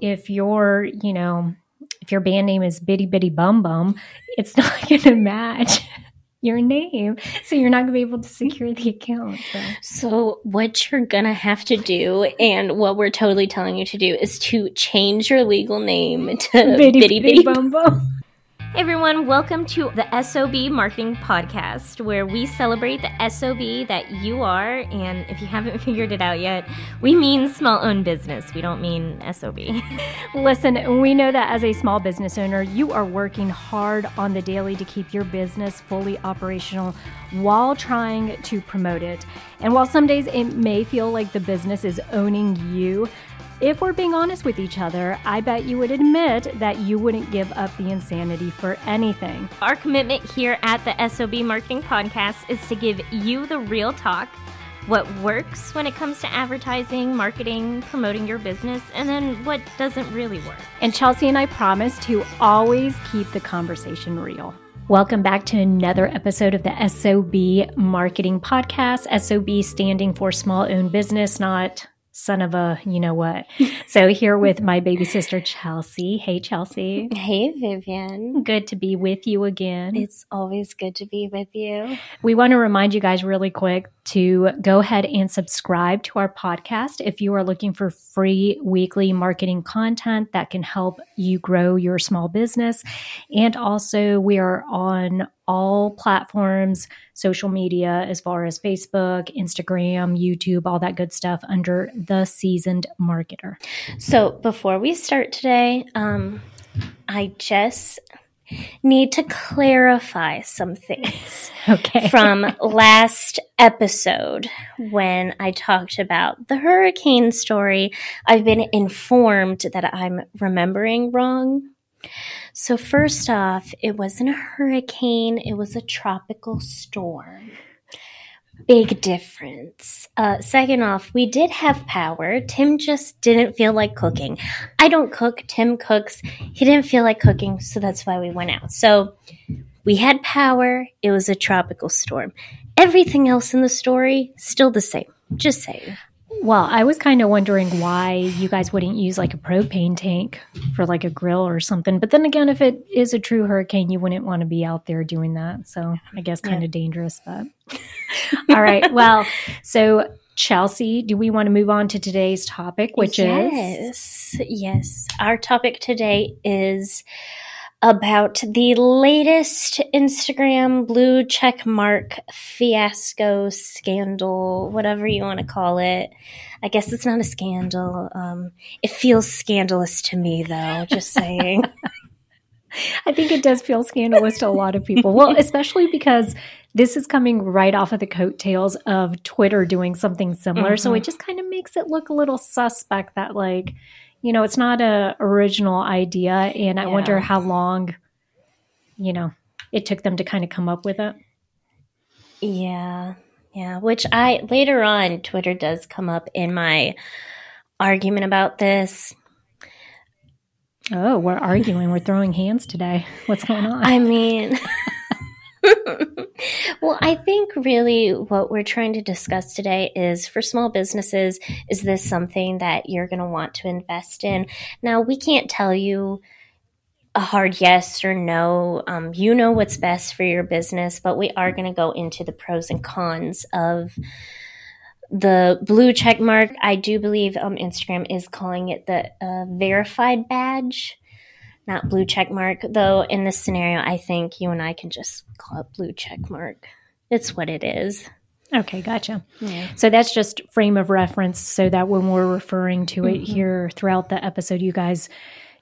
If your, you know, if your band name is Bitty Bitty Bum Bum, it's not going to match your name. So you're not going to be able to secure the account. So. So, what you're gonna have to do, and what we're totally telling you to do, is to change your legal name to Bitty Bitty Bitty Bitty. Bum Bum. Everyone, welcome to the SOB Marketing Podcast, where we celebrate the SOB that you are. And if you haven't figured it out yet, we mean small owned business. We don't mean SOB. Listen, we know that as a small business owner, you are working hard on the daily to keep your business fully operational while trying to promote it. And while some days it may feel like the business is owning you, if we're being honest with each other, I bet you would admit that you wouldn't give up the insanity for anything. Our commitment here at the SOB Marketing Podcast is to give you the real talk. What works when it comes to advertising, marketing, promoting your business, and then what doesn't really work. And Chelsea and I promise to always keep the conversation real. Welcome back to another episode of the SOB Marketing Podcast. SOB standing for small owned business, not son of a you know what. So here with my baby sister Chelsea. Hey Chelsea. Hey, Vivian. Good to be with you again. It's always good to be with you. We want to remind you guys really quick to go ahead and subscribe to our podcast if you are looking for free weekly marketing content that can help you grow your small business. And also, we are on all platforms, social media, as far as Facebook, Instagram, YouTube, all that good stuff under the seasoned marketer. So before we start today, um, I just need to clarify some things Okay. from last episode when I talked about the hurricane story. I've been informed that I'm remembering wrong. So, first off, it wasn't a hurricane, it was a tropical storm. Big difference. Uh, second off, we did have power. Tim just didn't feel like cooking. I don't cook, Tim cooks. He didn't feel like cooking, so that's why we went out. So, we had power, it was a tropical storm. Everything else in the story, still the same. Just saying. Well, I was kind of wondering why you guys wouldn't use like a propane tank for like a grill or something. But then again, if it is a true hurricane, you wouldn't want to be out there doing that. So I guess kind of dangerous, but all right. Well, so Chelsea, do we want to move on to today's topic, which is yes, yes. Our topic today is about the latest Instagram blue check mark fiasco scandal, whatever you want to call it. I guess it's not a scandal. Um, it feels scandalous to me, though. Just saying. I think it does feel scandalous to a lot of people. Well, especially because this is coming right off of the coattails of Twitter doing something similar. So Mhm. it just kind of makes it look a little suspect that like, you know, it's not a original idea and I wonder how long, you know, it took them to kind of come up with it. Yeah, yeah. Which I later on, Twitter does come up in my argument about this. Oh, we're arguing, we're throwing hands today. What's going on? I mean, well, I think really what we're trying to discuss today is for small businesses, is this something that you're going to want to invest in? Now, we can't tell you a hard yes or no. Um, you know what's best for your business, but we are going to go into the pros and cons of the blue check mark. I do believe um, Instagram is calling it the uh, verified badge not blue check mark. Though in this scenario, I think you and I can just call it blue check mark. It's what it is. okay, gotcha. Yeah. So that's just frame of reference so that when we're referring to it Mhm. here throughout the episode, you guys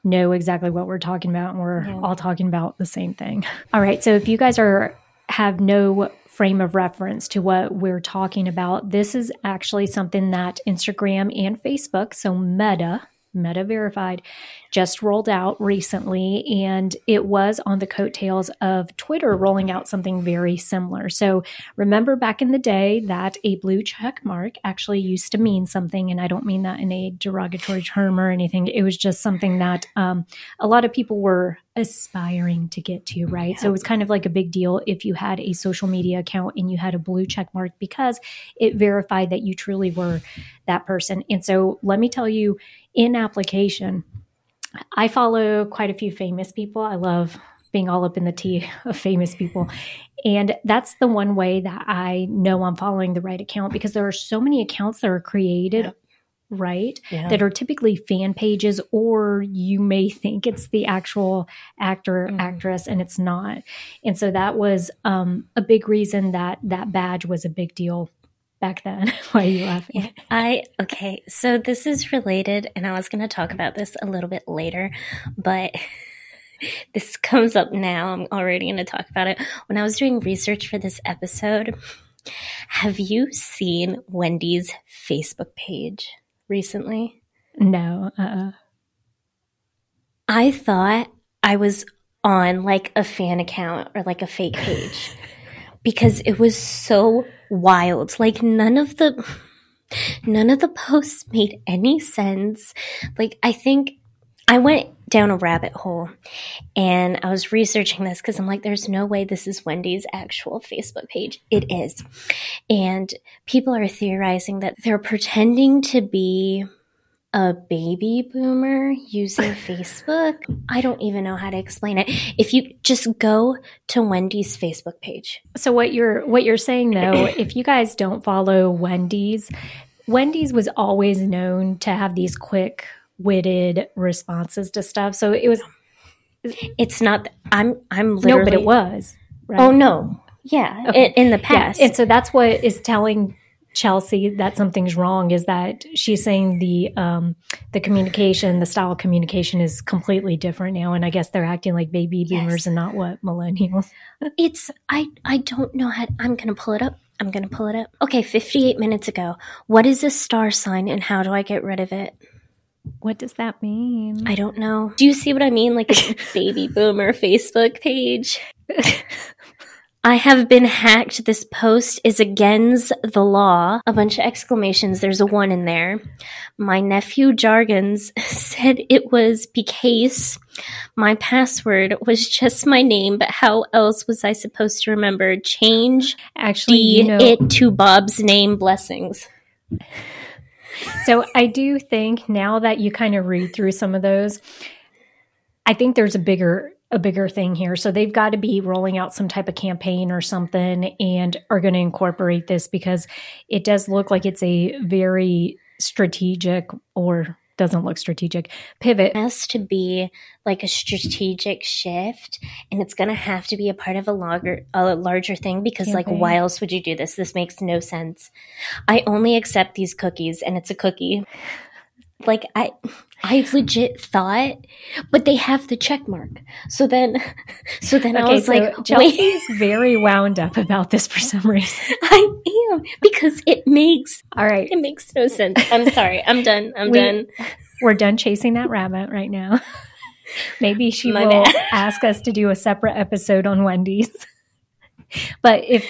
know exactly what we're talking about and we're Yeah. all talking about the same thing. All right. So if you guys are have no frame of reference to what we're talking about, this is actually something that Instagram and Facebook, so Meta, Meta Verified, just rolled out recently. And it was on the coattails of Twitter rolling out something very similar. So remember back in the day that a blue check mark actually used to mean something. And I don't mean that in a derogatory term or anything. It was just something that um, a lot of people were aspiring to get to, right? So it was kind of like a big deal if you had a social media account and you had a blue check mark because it verified that you truly were that person. And so let me tell you, in application, I follow quite a few famous people. I love being all up in the tea of famous people. And that's the one way that I know I'm following the right account because there are so many accounts that are created, right? Yeah. That are typically fan pages, or you may think it's the actual actor, Mhm. actress, and it's not. And so that was um, a big reason that that badge was a big deal back then. Why are you laughing? I okay, so this is related, and I was going to talk about this a little bit later, but this comes up now. I'm already going to talk about it. When I was doing research for this episode, have you seen Wendy's Facebook page recently? No. Uh, uh. I thought I was on like a fan account or like a fake page because it was so wild. Like none of the none of the posts made any sense. Like I think I went down a rabbit hole and I was researching this because I'm like, there's no way this is Wendy's actual Facebook page. It is. And people are theorizing that they're pretending to be a baby boomer using Facebook. I don't even know how to explain it. If you just go to Wendy's Facebook page, So what you're what you're saying though, if you guys don't follow Wendy's, Wendy's was always known to have these quick witted responses to stuff. So it was it's not. I'm. I'm literally. no, but it was. Right? Oh no. Yeah. Okay. In, in the Yeah, past. and so that's what is telling Chelsea that something's wrong is that she's saying the um the communication, the style of communication is completely different now. And I guess they're acting like baby Yes. boomers and not what millennials. It's I I don't know how I'm gonna pull it up. I'm gonna pull it up. Okay, 58 minutes ago. What is a star sign and how do I get rid of it? What does that mean? I don't know. Do you see what I mean? Like a baby boomer Facebook page. I have been hacked. This post is against the law. A bunch of exclamations. There's a one in there. My nephew Jargons said it was because my password was just my name, but how else was I supposed to remember? Change Actually, you know, it to Bob's name. Blessings. So I do think now that you kind of read through some of those, I think there's a bigger a bigger thing here. So they've got to be rolling out some type of campaign or something and are going to incorporate this because it does look like it's a very strategic or doesn't look strategic pivot. It has to be like a strategic shift and it's going to have to be a part of a larger a larger thing because like why else would you do this this makes no sense i only accept these cookies and it's a cookie like i i legit thought but they have the check mark so then so then i was so like wait Chelsea's very wound up about this for some reason. i am because it makes All right, it makes no sense i'm sorry i'm done i'm We- done we're done chasing that rabbit right now. Maybe she My will bad. ask us to do a separate episode on Wendy's. but if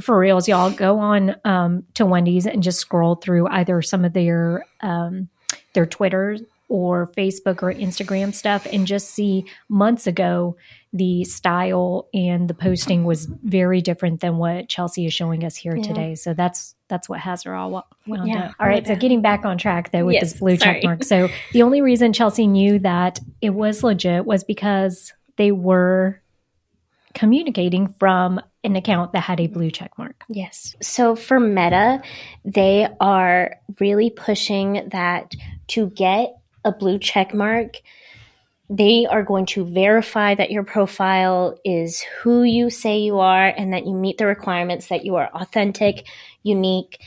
for reals, y'all go on um, to Wendy's and just scroll through either some of their um, their Twitter or Facebook or Instagram stuff and just see months ago the style and the posting was very different than what Chelsea is showing us here Yeah. today. So that's that's what has her all wo- wound Yeah, up. All right, so getting back on track though with Yes, this blue sorry. check mark. So the only reason Chelsea knew that it was legit was because they were communicating from an account that had a blue check mark. Yes. So for Meta, they are really pushing that to get a blue check mark, they are going to verify that your profile is who you say you are and that you meet the requirements that you are authentic, unique,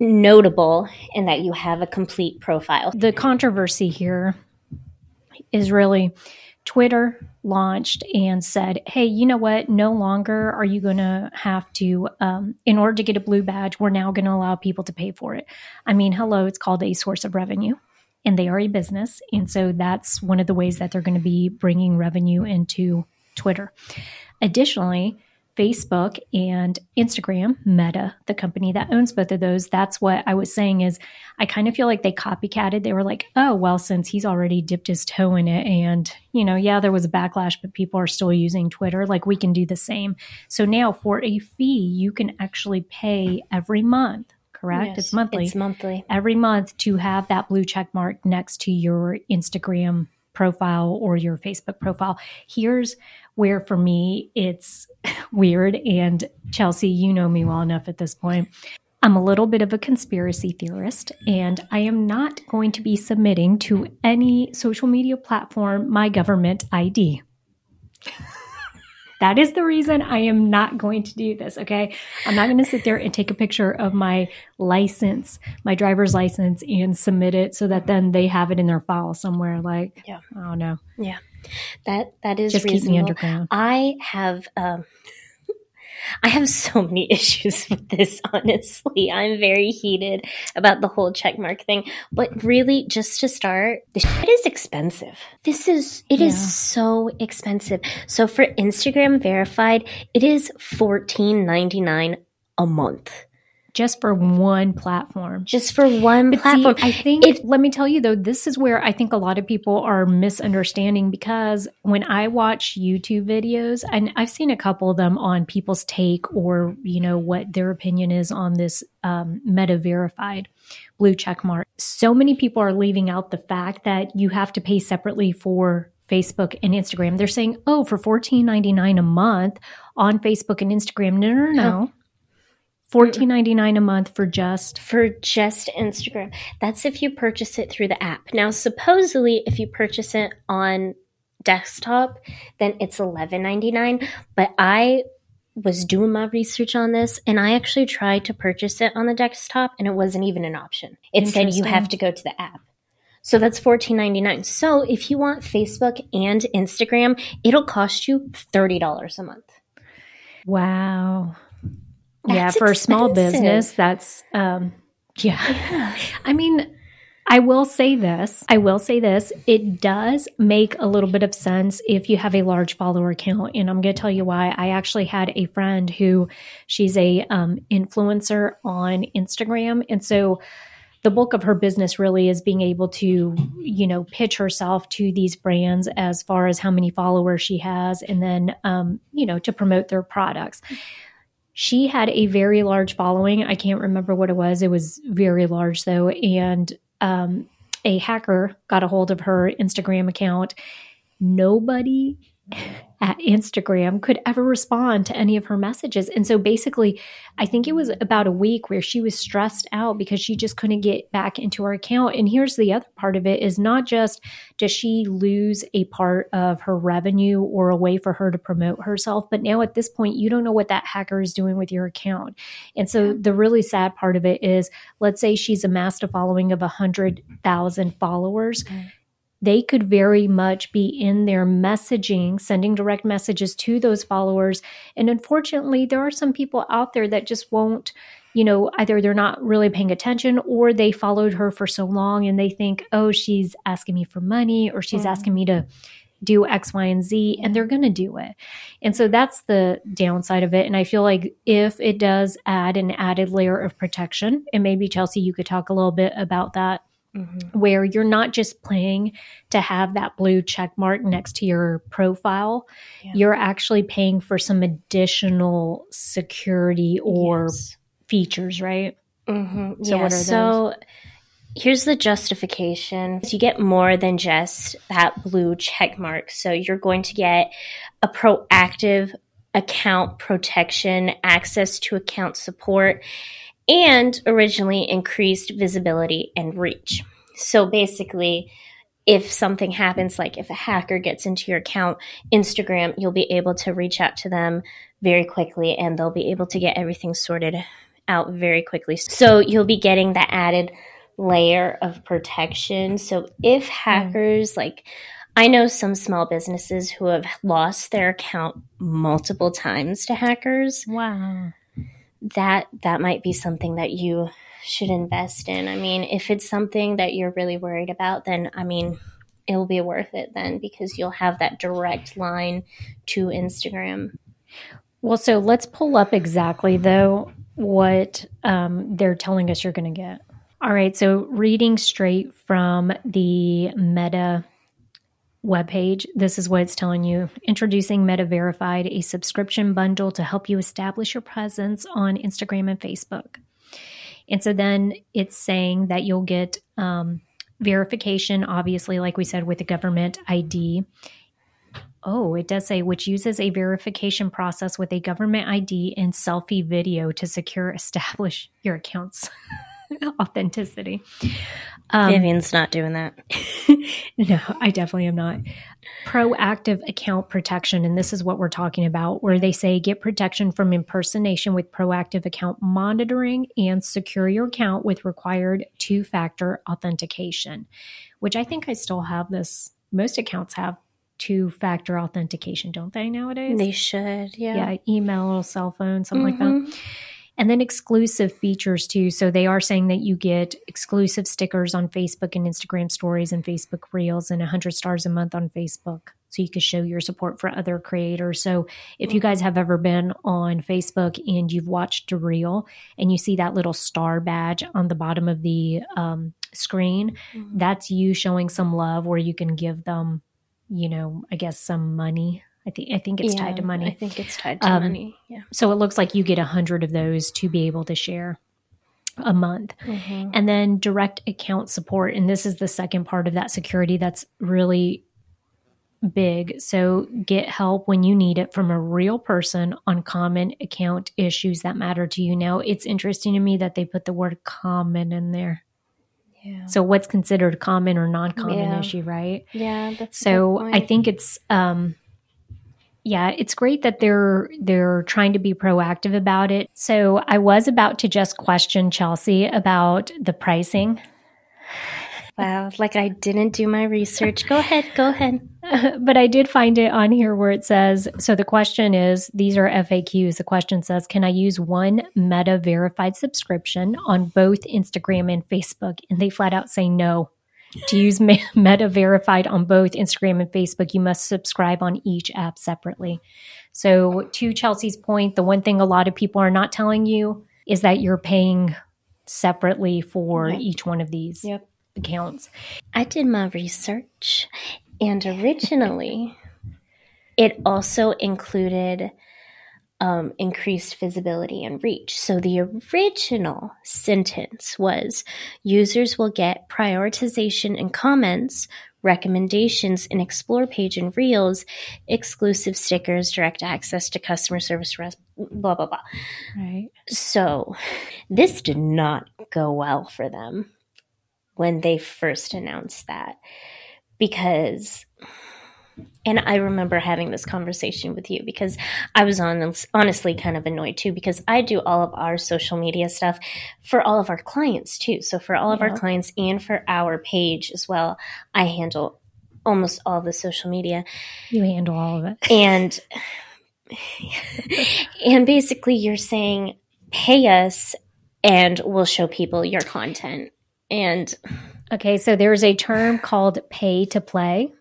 notable, and that you have a complete profile. The controversy here is really Twitter launched and said, hey, you know what? No longer are you going to have to, um, in order to get a blue badge, we're now going to allow people to pay for it. I mean, hello, it's called a source of revenue. And they are a business. And so that's one of the ways that they're going to be bringing revenue into Twitter. Additionally, Facebook and Instagram, Meta, the company that owns both of those, that's what I was saying is I kind of feel like they copycatted. They were like, oh, well, since he's already dipped his toe in it, and, you know, yeah, there was a backlash, but people are still using Twitter, like we can do the same. So now for a fee, you can actually pay every month, correct? Yes, it's monthly. It's monthly. every month to have that blue check mark next to your Instagram profile or your Facebook profile. Here's where for me it's weird. And Chelsea, you know me well enough at this point. I'm a little bit of a conspiracy theorist, and I am not going to be submitting to any social media platform my government ID. That is the reason I am not going to do this. Okay. I'm not going to sit there and take a picture of my license, my driver's license, and submit it so that then they have it in their file somewhere. Like, yeah. I don't know. Yeah. That, that is just reasonable. keep me underground. I have, um, I have so many issues with this, honestly. I'm very heated about the whole checkmark thing. But really, just to start, this shit is expensive. This is, it yeah. is so expensive. So for Instagram verified, it is $14.99 a month just for one platform. Just for one but platform. See, I think, if, let me tell you though, this is where I think a lot of people are misunderstanding because when I watch YouTube videos, and I've seen a couple of them on people's take or, you know, what their opinion is on this um, meta verified blue check mark. So many people are leaving out the fact that you have to pay separately for Facebook and Instagram. They're saying, oh, for $14.99 a month on Facebook and Instagram. No, no, no. Fourteen ninety nine a month for just for just Instagram. That's if you purchase it through the app. Now, supposedly, if you purchase it on desktop, then it's eleven ninety nine. But I was doing my research on this, and I actually tried to purchase it on the desktop, and it wasn't even an option. It said you have to go to the app. So that's fourteen ninety nine. So if you want Facebook and Instagram, it'll cost you thirty dollars a month. Wow yeah, for expensive. a small business, that's um, yeah. yeah. I mean, I will say this. I will say this. It does make a little bit of sense if you have a large follower count, and I'm going to tell you why. I actually had a friend who she's a um, influencer on Instagram, and so the bulk of her business really is being able to, you know, pitch herself to these brands as far as how many followers she has, and then, um, you know, to promote their products she had a very large following. I can't remember what it was. It was very large though. And um, a hacker got a hold of her Instagram account. Nobody at Instagram could ever respond to any of her messages. And so basically, I think it was about a week where she was stressed out because she just couldn't get back into her account. And here's the other part of it is not just does she lose a part of her revenue or a way for her to promote herself, but now at this point, you don't know what that hacker is doing with your account. And so the really sad part of it is let's say she's amassed a following of 100,000 followers. Mm they could very much be in their messaging, sending direct messages to those followers. And unfortunately, there are some people out there that just won't, you know, either they're not really paying attention or they followed her for so long and they think, oh, she's asking me for money or she's mm. asking me to do X, Y, and Z, and they're going to do it. And so that's the downside of it. And I feel like if it does add an added layer of protection, and maybe Chelsea, you could talk a little bit about that Mm-hmm. where you're not just paying to have that blue check mark next to your profile. Yeah. You're actually paying for some additional security or yes. features, right? Mm-hmm. So, yeah, what are those? So, here's the justification you get more than just that blue check mark. So, you're going to get a proactive account protection, access to account support and originally increased visibility and reach. So basically, if something happens, like if a hacker gets into your account, Instagram, you'll be able to reach out to them very quickly and they'll be able to get everything sorted out very quickly. So you'll be getting that added layer of protection. So if hackers, mm. like, I know some small businesses who have lost their account multiple times to hackers. Wow that that might be something that you should invest in. I mean, if it's something that you're really worried about, then I mean, it'll be worth it then because you'll have that direct line to Instagram. Well, so let's pull up exactly though what um, they're telling us you're going to get. All right, so reading straight from the Meta webpage, this is what it's telling you. Introducing Meta Verified, a subscription bundle to help you establish your presence on Instagram and Facebook. And so then it's saying that you'll get um, verification, obviously, like we said, with the government ID. Oh, it does say which uses a verification process with a government ID and selfie video to secure establish your account's authenticity. Um, Vivian's not doing that. no, I definitely am not. Proactive account protection, and this is what we're talking about, where they say get protection from impersonation with proactive account monitoring and secure your account with required two factor authentication, which I think I still have this. Most accounts have two factor authentication, don't they nowadays? They should, yeah. Yeah, email or cell phone, something mm-hmm. like that. Mm-hmm and then exclusive features too. So they are saying that you get exclusive stickers on Facebook and Instagram stories and Facebook Reels and 100 stars a month on Facebook. So you can show your support for other creators. So if you guys have ever been on Facebook and you've watched a reel and you see that little star badge on the bottom of the um, screen, mm-hmm. that's you showing some love where you can give them, you know, I guess some money I think I think it's yeah, tied to money. I think it's tied to um, money. Yeah. So it looks like you get a hundred of those to be able to share a month. Mm-hmm. And then direct account support. And this is the second part of that security that's really big. So get help when you need it from a real person on common account issues that matter to you. Now, it's interesting to me that they put the word common in there. Yeah. So what's considered common or non-common yeah. issue, right? Yeah, that's so I think it's um yeah, it's great that they're they're trying to be proactive about it. So I was about to just question Chelsea about the pricing. Wow, like I didn't do my research. Go ahead, go ahead. but I did find it on here where it says so the question is these are FAQs. The question says, Can I use one meta verified subscription on both Instagram and Facebook? And they flat out say no. To use Meta Verified on both Instagram and Facebook, you must subscribe on each app separately. So, to Chelsea's point, the one thing a lot of people are not telling you is that you're paying separately for yep. each one of these yep. accounts. I did my research, and originally, it also included um, increased visibility and reach. So the original sentence was users will get prioritization and comments, recommendations in Explore page and Reels, exclusive stickers, direct access to customer service, res- blah, blah, blah. Right. So this did not go well for them when they first announced that because and I remember having this conversation with you because I was on honestly kind of annoyed too because I do all of our social media stuff for all of our clients too. So for all of yeah. our clients and for our page as well, I handle almost all the social media. You handle all of it. And and basically you're saying pay us and we'll show people your content. And okay, so there's a term called pay to play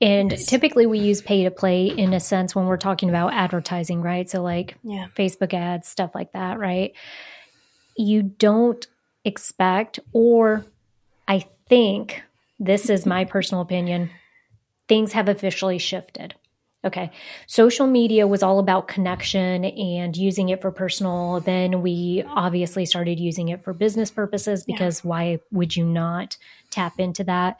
and yes. typically we use pay to play in a sense when we're talking about advertising, right? So like yeah. Facebook ads, stuff like that, right? You don't expect or I think this is my personal opinion, things have officially shifted. Okay. Social media was all about connection and using it for personal. Then we obviously started using it for business purposes because yeah. why would you not tap into that?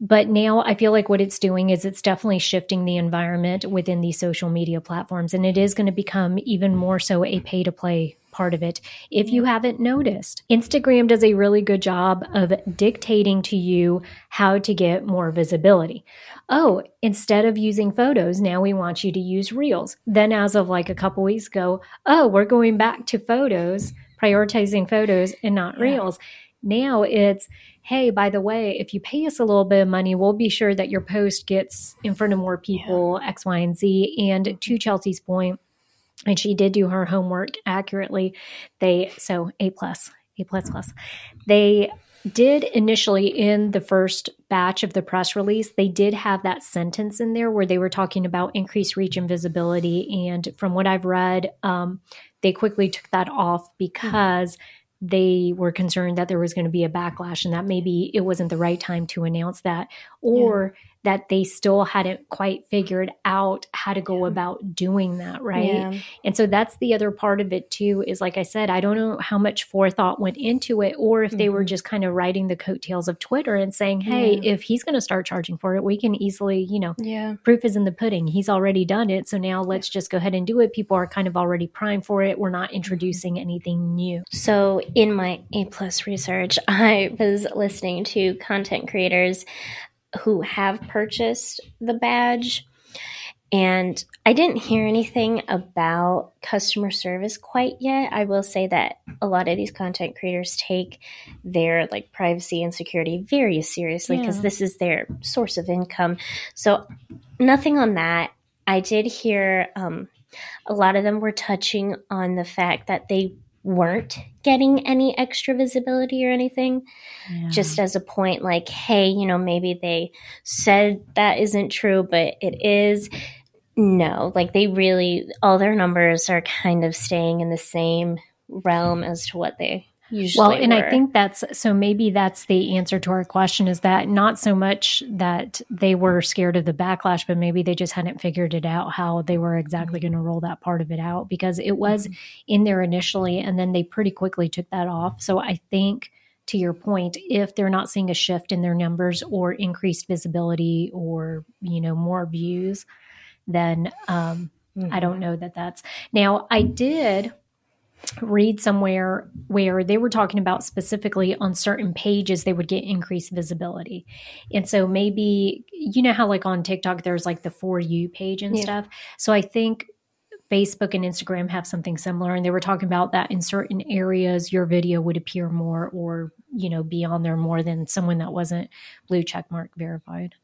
But now I feel like what it's doing is it's definitely shifting the environment within these social media platforms. And it is going to become even more so a pay to play part of it. If you haven't noticed, Instagram does a really good job of dictating to you how to get more visibility. Oh, instead of using photos, now we want you to use reels. Then, as of like a couple weeks ago, oh, we're going back to photos, prioritizing photos and not reels. Now it's, hey, by the way, if you pay us a little bit of money, we'll be sure that your post gets in front of more people, yeah. X, Y, and Z. And to Chelsea's point, and she did do her homework accurately. They so A plus, A plus plus. They did initially in the first batch of the press release, they did have that sentence in there where they were talking about increased reach and visibility. And from what I've read, um, they quickly took that off because. Mm-hmm they were concerned that there was going to be a backlash and that maybe it wasn't the right time to announce that. Or that they still hadn't quite figured out how to go about doing that, right? Yeah. And so that's the other part of it too is like I said, I don't know how much forethought went into it or if they were Mhm. just kind of riding the coattails of Twitter and saying, "Hey, Yeah. if he's going to start charging for it, we can easily, you know, Yeah. proof is in the pudding. He's already done it. So now let's just go ahead and do it. People are kind of already primed for it. We're not introducing anything new. So, in my A plus research, I was listening to content creators who have purchased the badge, and I didn't hear anything about customer service quite yet. I will say that a lot of these content creators take their like privacy and security very seriously because Yeah. this is their source of income. So, nothing on that. I did hear um, a lot of them were touching on the fact that they weren't getting any extra visibility or anything. Just as a point like hey you know maybe they said that isn't true but it is. No like they really all their numbers are kind of staying in the same realm as to what they usually well, and I think that's so maybe that's the answer to our question is that not so much that they were scared of the backlash, but maybe they just hadn't figured it out how they were exactly mm-hmm. going to roll that part of it out because it was mm-hmm. in there initially and then they pretty quickly took that off. So I think to your point, if they're not seeing a shift in their numbers or increased visibility or, you know, more views, then um, I mm-hmm. don't know that that's now. I did read somewhere where they were talking about specifically on certain pages they would get increased visibility. And so maybe you know how like on TikTok there's like the for you page and Yeah. stuff. So I think Facebook and Instagram have something similar and they were talking about that in certain areas your video would appear more or you know be on there more than someone that wasn't blue check mark verified.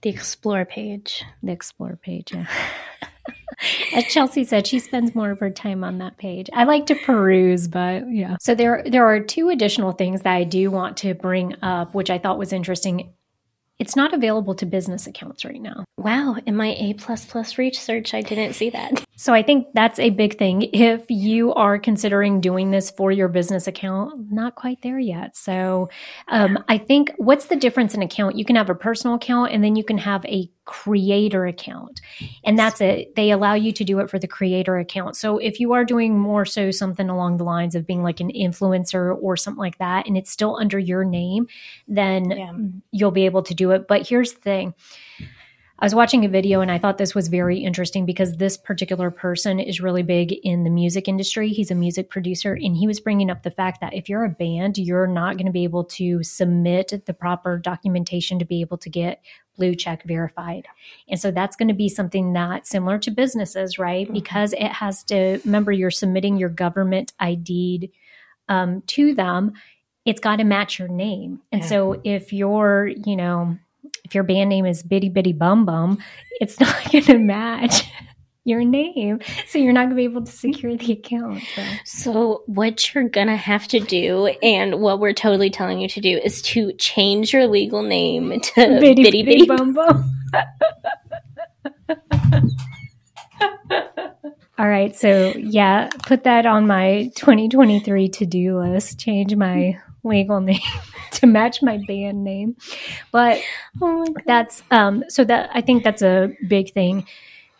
the explore page The explore page, yeah. As Chelsea said, she spends more of her time on that page. I like to peruse, but yeah. So there there are two additional things that I do want to bring up, which I thought was interesting. It's not available to business accounts right now. wow in my a plus plus research i didn't see that So I think that's a big thing. If you are considering doing this for your business account, not quite there yet. So um, I think what's the difference in account? You can have a personal account and then you can have a creator account. And that's it. They allow you to do it for the creator account. So if you are doing more so something along the lines of being like an influencer or something like that, and it's still under your name, then Yeah. you'll be able to do it. But here's the thing. I was watching a video and I thought this was very interesting because this particular person is really big in the music industry. He's a music producer and he was bringing up the fact that if you're a band, you're not going to be able to submit the proper documentation to be able to get blue check verified. And so that's going to be something that similar to businesses, right? Mhm. Because it has to remember you're submitting your government ID um, to them. It's got to match your name. And Yeah. so if you're, you know, if your band name is Bitty Bitty Bum Bum, it's not going to match your name. So you're not going to be able to secure the account. So. So, what you're gonna have to do, and what we're totally telling you to do, is to change your legal name to Bitty Bitty. Bum Bum. All right. So, yeah, put that on my 2023 to do list. Change my legal name to match my band name. But Oh that's um so that I think that's a big thing.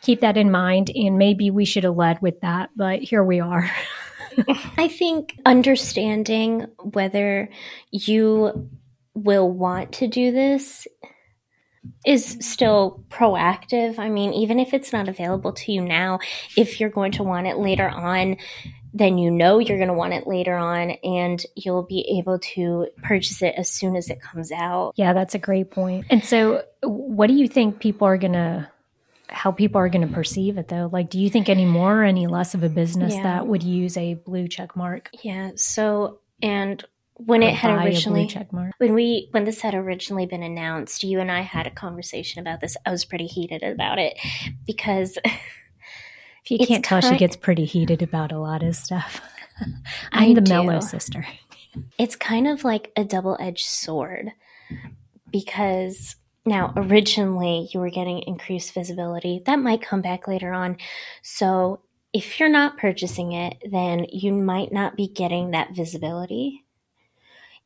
Keep that in mind and maybe we should have led with that, but here we are. I think understanding whether you will want to do this is still proactive. I mean, even if it's not available to you now, if you're going to want it later on, then you know you're going to want it later on and you'll be able to purchase it as soon as it comes out. Yeah, that's a great point. And so what do you think people are going to how people are going to perceive it though? Like do you think any more or any less of a business Yeah. that would use a blue check mark? Yeah. So, and when it had originally when we when this had originally been announced you and i had a conversation about this i was pretty heated about it because If you can't tell, she gets pretty heated about a lot of stuff. I I'm the do. mellow sister. it's kind of like a double-edged sword because now originally you were getting increased visibility that might come back later on so if you're not purchasing it then you might not be getting that visibility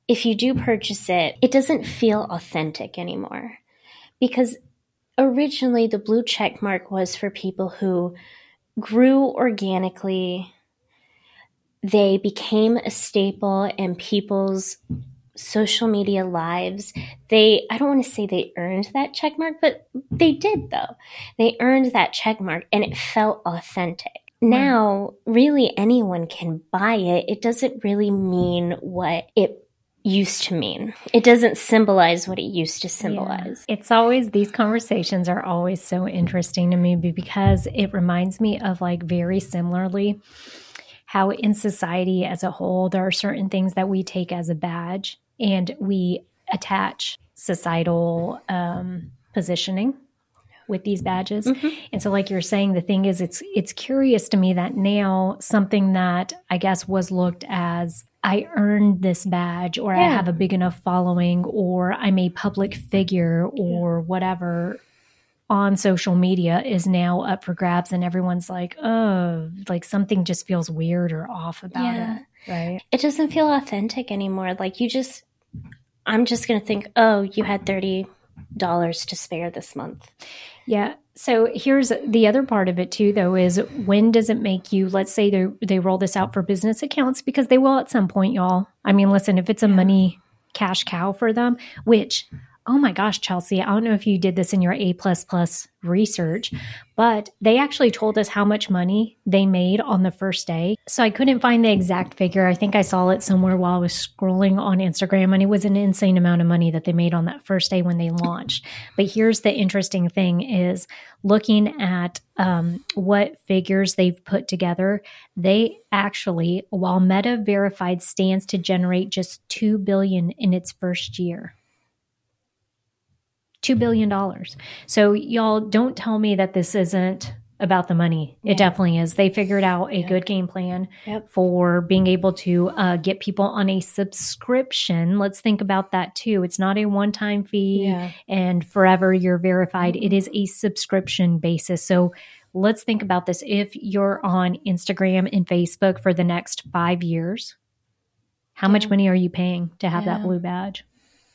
if you do purchase it it doesn't feel authentic anymore because originally the blue check mark was for people who grew organically they became a staple in people's social media lives. They, I don't want to say they earned that check mark, but they did though. They earned that check mark and it felt authentic. Hmm. Now, really anyone can buy it. It doesn't really mean what it used to mean. It doesn't symbolize what it used to symbolize. Yeah. It's always, these conversations are always so interesting to me because it reminds me of like very similarly how in society as a whole, there are certain things that we take as a badge and we attach societal um, positioning with these badges. Mm-hmm. And so like you're saying the thing is it's it's curious to me that now something that I guess was looked as I earned this badge or yeah. I have a big enough following or I'm a public figure or whatever on social media is now up for grabs and everyone's like, oh, like something just feels weird or off about yeah. it. Right. It doesn't feel authentic anymore. Like you just, I'm just going to think, oh, you had $30 to spare this month. Yeah. So here's the other part of it too, though, is when does it make you, let's say they, they roll this out for business accounts because they will at some point, y'all. I mean, listen, if it's a yeah. money cash cow for them, which oh my gosh, Chelsea, I don't know if you did this in your A plus plus research, but they actually told us how much money they made on the first day. So I couldn't find the exact figure. I think I saw it somewhere while I was scrolling on Instagram, and it was an insane amount of money that they made on that first day when they launched. But here's the interesting thing is looking at um, what figures they've put together, they actually, while Meta verified stands to generate just 2 billion in its first year. $2 billion. So, y'all don't tell me that this isn't about the money. Yeah. It definitely is. They figured out a good game plan yep. for being able to uh, get people on a subscription. Let's think about that too. It's not a one time fee yeah. and forever you're verified, mm-hmm. it is a subscription basis. So, let's think about this. If you're on Instagram and Facebook for the next five years, how yeah. much money are you paying to have that blue badge?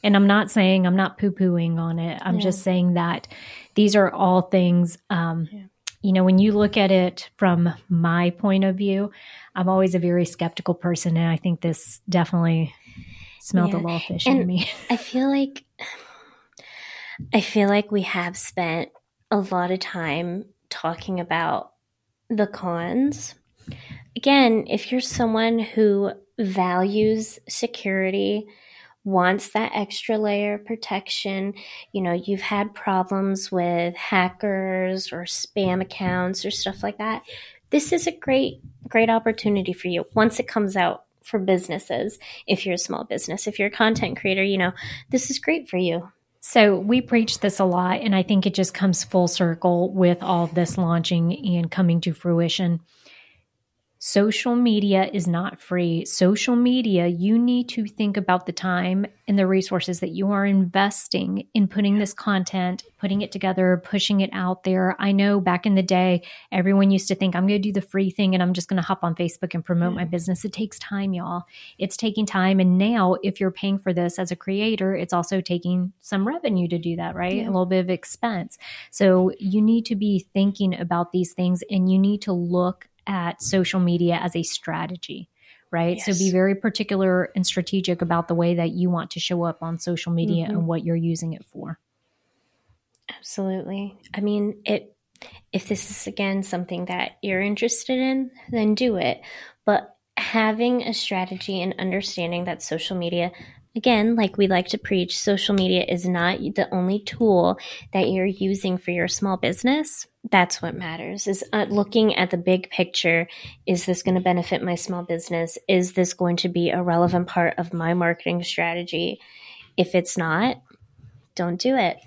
And I'm not saying I'm not poo pooing on it. I'm yeah. just saying that these are all things, um, yeah. you know, when you look at it from my point of view, I'm always a very skeptical person. And I think this definitely smelled yeah. a little fishy and to me. I feel like, I feel like we have spent a lot of time talking about the cons. Again, if you're someone who values security, wants that extra layer of protection. You know, you've had problems with hackers or spam accounts or stuff like that. This is a great, great opportunity for you once it comes out for businesses. If you're a small business, if you're a content creator, you know, this is great for you. So we preach this a lot, and I think it just comes full circle with all this launching and coming to fruition. Social media is not free. Social media, you need to think about the time and the resources that you are investing in putting this content, putting it together, pushing it out there. I know back in the day, everyone used to think, I'm going to do the free thing and I'm just going to hop on Facebook and promote my mm. business. It takes time, y'all. It's taking time. And now, if you're paying for this as a creator, it's also taking some revenue to do that, right? Yeah. A little bit of expense. So you need to be thinking about these things and you need to look at social media as a strategy right? Yes. So be very particular and strategic about the way that you want to show up on social media mm-hmm. and what you're using it for. Absolutely. I mean, it if this is again something that you're interested in, then do it. But having a strategy and understanding that social media Again, like we like to preach, social media is not the only tool that you're using for your small business. That's what matters is uh, looking at the big picture. Is this going to benefit my small business? Is this going to be a relevant part of my marketing strategy? If it's not, don't do it.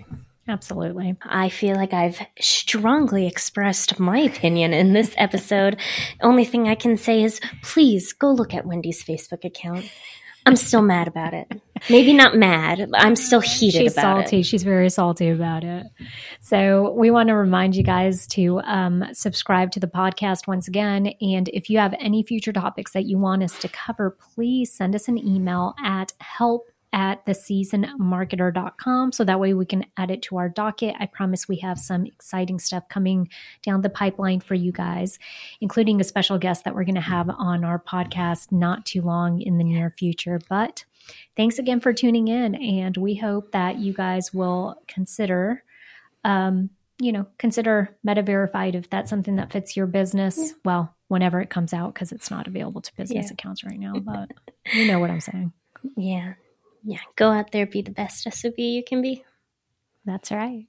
Absolutely. I feel like I've strongly expressed my opinion in this episode. Only thing I can say is please go look at Wendy's Facebook account. I'm still mad about it. Maybe not mad. I'm still heated about it. She's salty. it. She's very salty about it. So we want to remind you guys to um, subscribe to the podcast once again. And if you have any future topics that you want us to cover, please send us an email at help at theseasonmarketer.com so that way we can add it to our docket. I promise we have some exciting stuff coming down the pipeline for you guys, including a special guest that we're going to have on our podcast not too long in the near future. But thanks again for tuning in, and we hope that you guys will consider. Um, you know, consider Meta Verified if that's something that fits your business. Yeah. Well, whenever it comes out, because it's not available to business yeah. accounts right now, but you know what I'm saying. Yeah. Yeah. Go out there, be the best SOB you can be. That's right.